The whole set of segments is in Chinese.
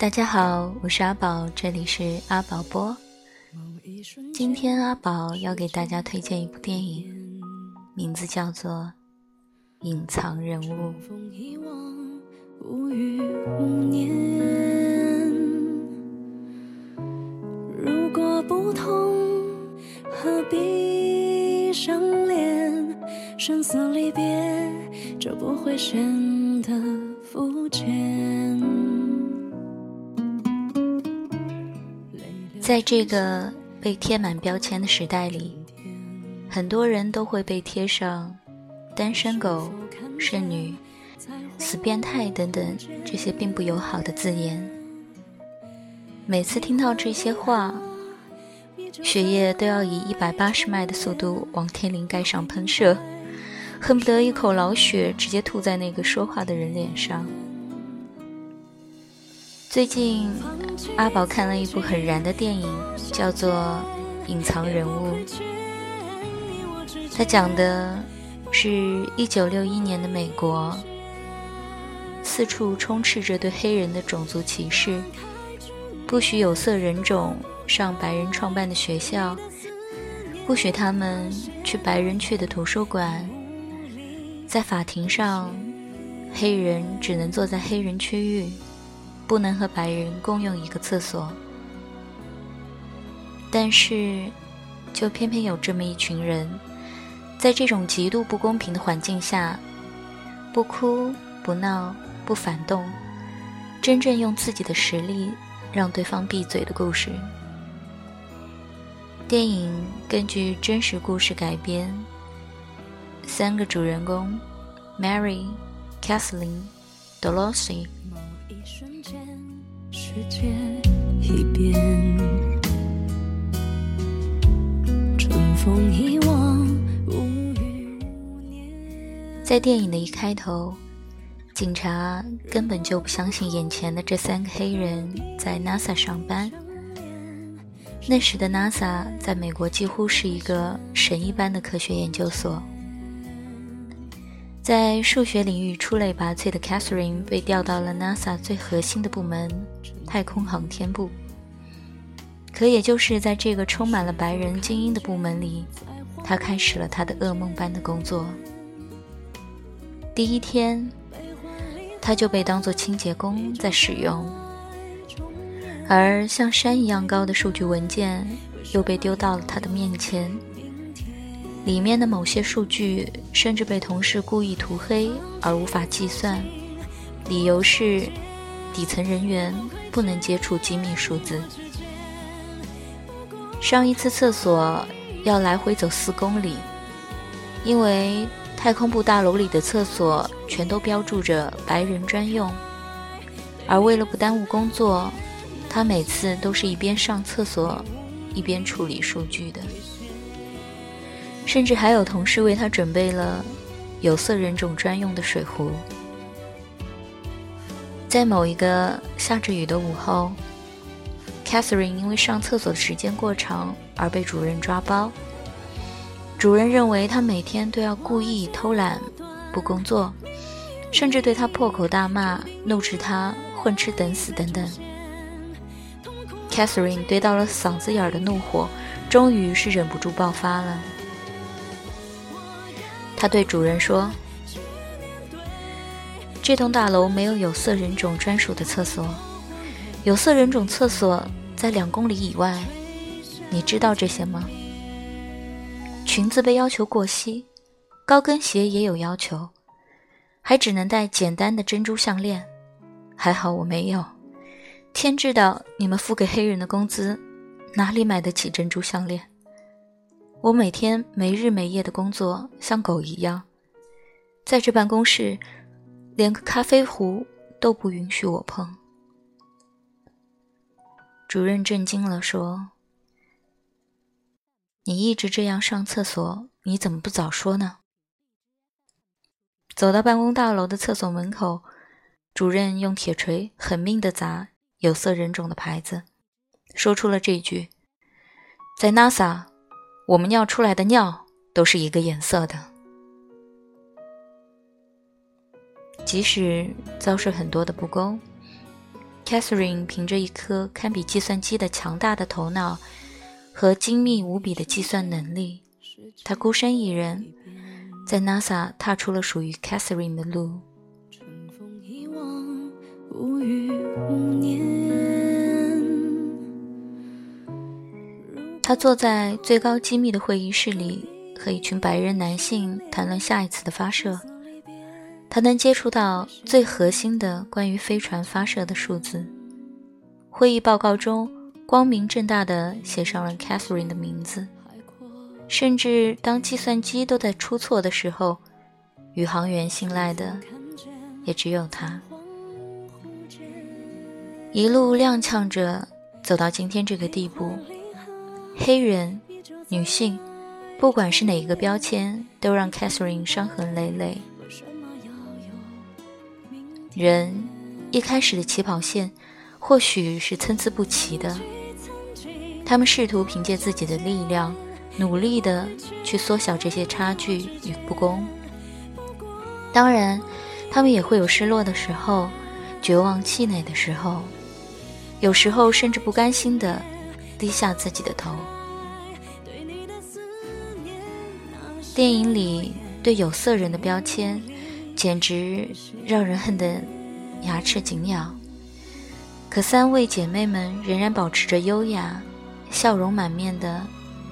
大家好，我是阿宝，这里是阿宝播。今天阿宝要给大家推荐一部电影，名字叫做《隐藏人物》。如果不痛，何必相恋？生死离别，就不会显得肤浅。在这个被贴满标签的时代里，很多人都会被贴上“单身狗”“剩女”“死变态”等等这些并不友好的字眼。每次听到这些话，血液都要以一百八十迈的速度往天灵盖上喷射，恨不得一口老血直接吐在那个说话的人脸上。最近，阿宝看了一部很燃的电影，叫做《隐藏人物》。它讲的是一九六一年的美国，四处充斥着对黑人的种族歧视，不许有色人种上白人创办的学校，不许他们去白人去的图书馆，在法庭上，黑人只能坐在黑人区域。不能和白人共用一个厕所，但是，就偏偏有这么一群人，在这种极度不公平的环境下，不哭不闹不反动，真正用自己的实力让对方闭嘴的故事。电影根据真实故事改编，三个主人公：Mary、Kathleen、Dorothy。世界已变，春风一往无语在电影的一开头，警察根本就不相信眼前的这三个黑人在 NASA 上班。那时的 NASA 在美国几乎是一个神一般的科学研究所。在数学领域出类拔萃的 Catherine 被调到了 NASA 最核心的部门——太空航天部。可也就是在这个充满了白人精英的部门里，她开始了她的噩梦般的工作。第一天，她就被当作清洁工在使用，而像山一样高的数据文件又被丢到了她的面前。里面的某些数据甚至被同事故意涂黑而无法计算，理由是底层人员不能接触机密数字。上一次厕所要来回走四公里，因为太空部大楼里的厕所全都标注着白人专用，而为了不耽误工作，他每次都是一边上厕所一边处理数据的。甚至还有同事为他准备了有色人种专用的水壶。在某一个下着雨的午后，Catherine 因为上厕所的时间过长而被主任抓包。主任认为他每天都要故意偷懒、不工作，甚至对他破口大骂，怒斥他混吃等死等等。Catherine 堆到了嗓子眼儿的怒火，终于是忍不住爆发了。他对主人说：“这栋大楼没有有色人种专属的厕所，有色人种厕所在两公里以外。你知道这些吗？裙子被要求过膝，高跟鞋也有要求，还只能戴简单的珍珠项链。还好我没有。天知道你们付给黑人的工资，哪里买得起珍珠项链？”我每天没日没夜的工作，像狗一样，在这办公室，连个咖啡壶都不允许我碰。主任震惊了，说：“你一直这样上厕所，你怎么不早说呢？”走到办公大楼的厕所门口，主任用铁锤狠命地砸有色人种的牌子，说出了这句：“在 NASA。”我们尿出来的尿都是一个颜色的，即使遭受很多的不公 Catherine 凭着一颗堪比计算机的强大的头脑和精密无比的计算能力，她孤身一人在 NASA 踏出了属于 Catherine 的路。春风无无年他坐在最高机密的会议室里，和一群白人男性谈论下一次的发射。他能接触到最核心的关于飞船发射的数字。会议报告中光明正大地写上了 Catherine 的名字，甚至当计算机都在出错的时候，宇航员信赖的也只有他。一路踉跄着走到今天这个地步。黑人、女性，不管是哪一个标签，都让 Catherine 伤痕累累。人一开始的起跑线或许是参差不齐的，他们试图凭借自己的力量，努力的去缩小这些差距与不公。当然，他们也会有失落的时候，绝望气馁的时候，有时候甚至不甘心的。低下自己的头。电影里对有色人的标签，简直让人恨得牙齿紧咬。可三位姐妹们仍然保持着优雅，笑容满面的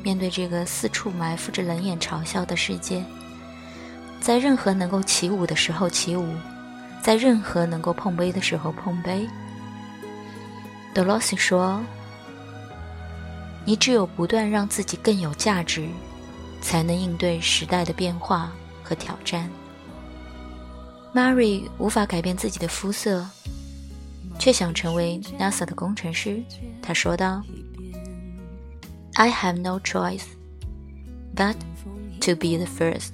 面对这个四处埋伏着冷眼嘲笑的世界。在任何能够起舞的时候起舞，在任何能够碰杯的时候碰杯。德罗西说。你只有不断让自己更有价值，才能应对时代的变化和挑战。Mary 无法改变自己的肤色，却想成为 NASA 的工程师。他说道：“I have no choice but to be the first。”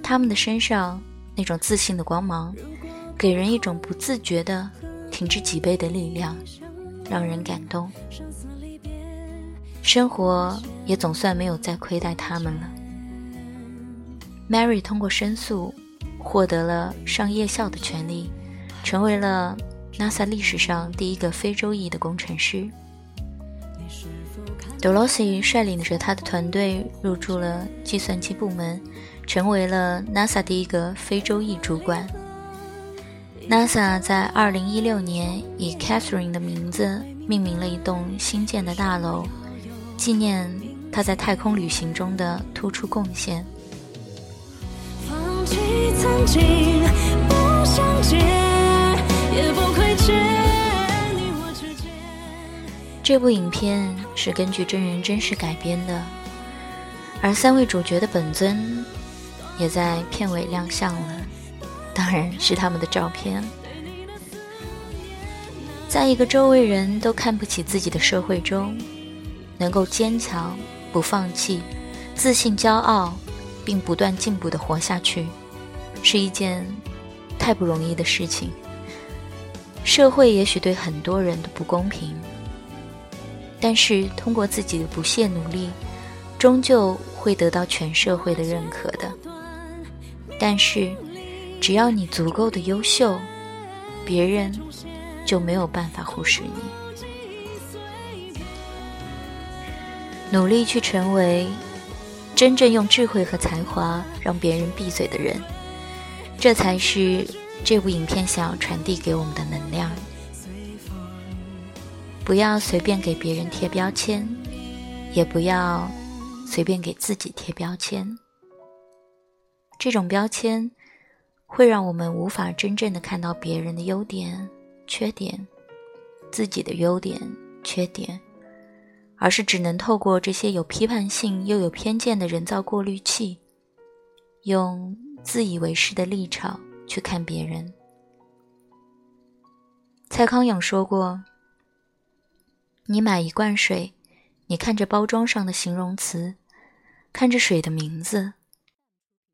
他们的身上那种自信的光芒，给人一种不自觉的挺直脊背的力量。让人感动，生活也总算没有再亏待他们了。Mary 通过申诉获得了上夜校的权利，成为了 NASA 历史上第一个非洲裔的工程师。Dorothy 率领着他的团队入驻了计算机部门，成为了 NASA 第一个非洲裔主管。NASA 在2016年以 Catherine 的名字命名了一栋新建的大楼，纪念她在太空旅行中的突出贡献。这部影片是根据真人真事改编的，而三位主角的本尊也在片尾亮相了。当然是他们的照片。在一个周围人都看不起自己的社会中，能够坚强、不放弃、自信、骄傲，并不断进步的活下去，是一件太不容易的事情。社会也许对很多人都不公平，但是通过自己的不懈努力，终究会得到全社会的认可的。但是。只要你足够的优秀，别人就没有办法忽视你。努力去成为真正用智慧和才华让别人闭嘴的人，这才是这部影片想要传递给我们的能量。不要随便给别人贴标签，也不要随便给自己贴标签。这种标签。会让我们无法真正的看到别人的优点、缺点，自己的优点、缺点，而是只能透过这些有批判性又有偏见的人造过滤器，用自以为是的立场去看别人。蔡康永说过：“你买一罐水，你看着包装上的形容词，看着水的名字，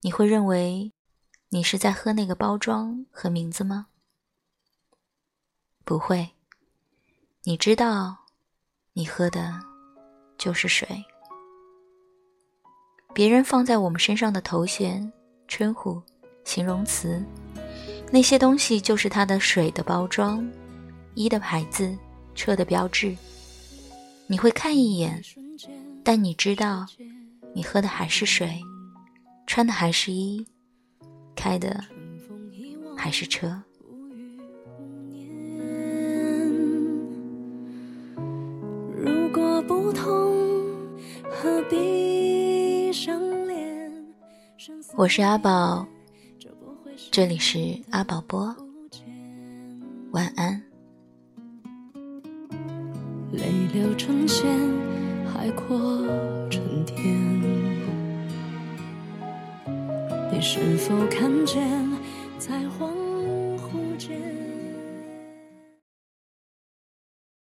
你会认为。”你是在喝那个包装和名字吗？不会，你知道，你喝的就是水。别人放在我们身上的头衔、称呼、形容词，那些东西就是它的水的包装、衣的牌子、车的标志。你会看一眼，但你知道，你喝的还是水，穿的还是衣，开的还是车。如果不同，何必相恋？我是阿宝。这里是阿宝播，晚安。泪流成线，海阔成天。你是否看见，在黄？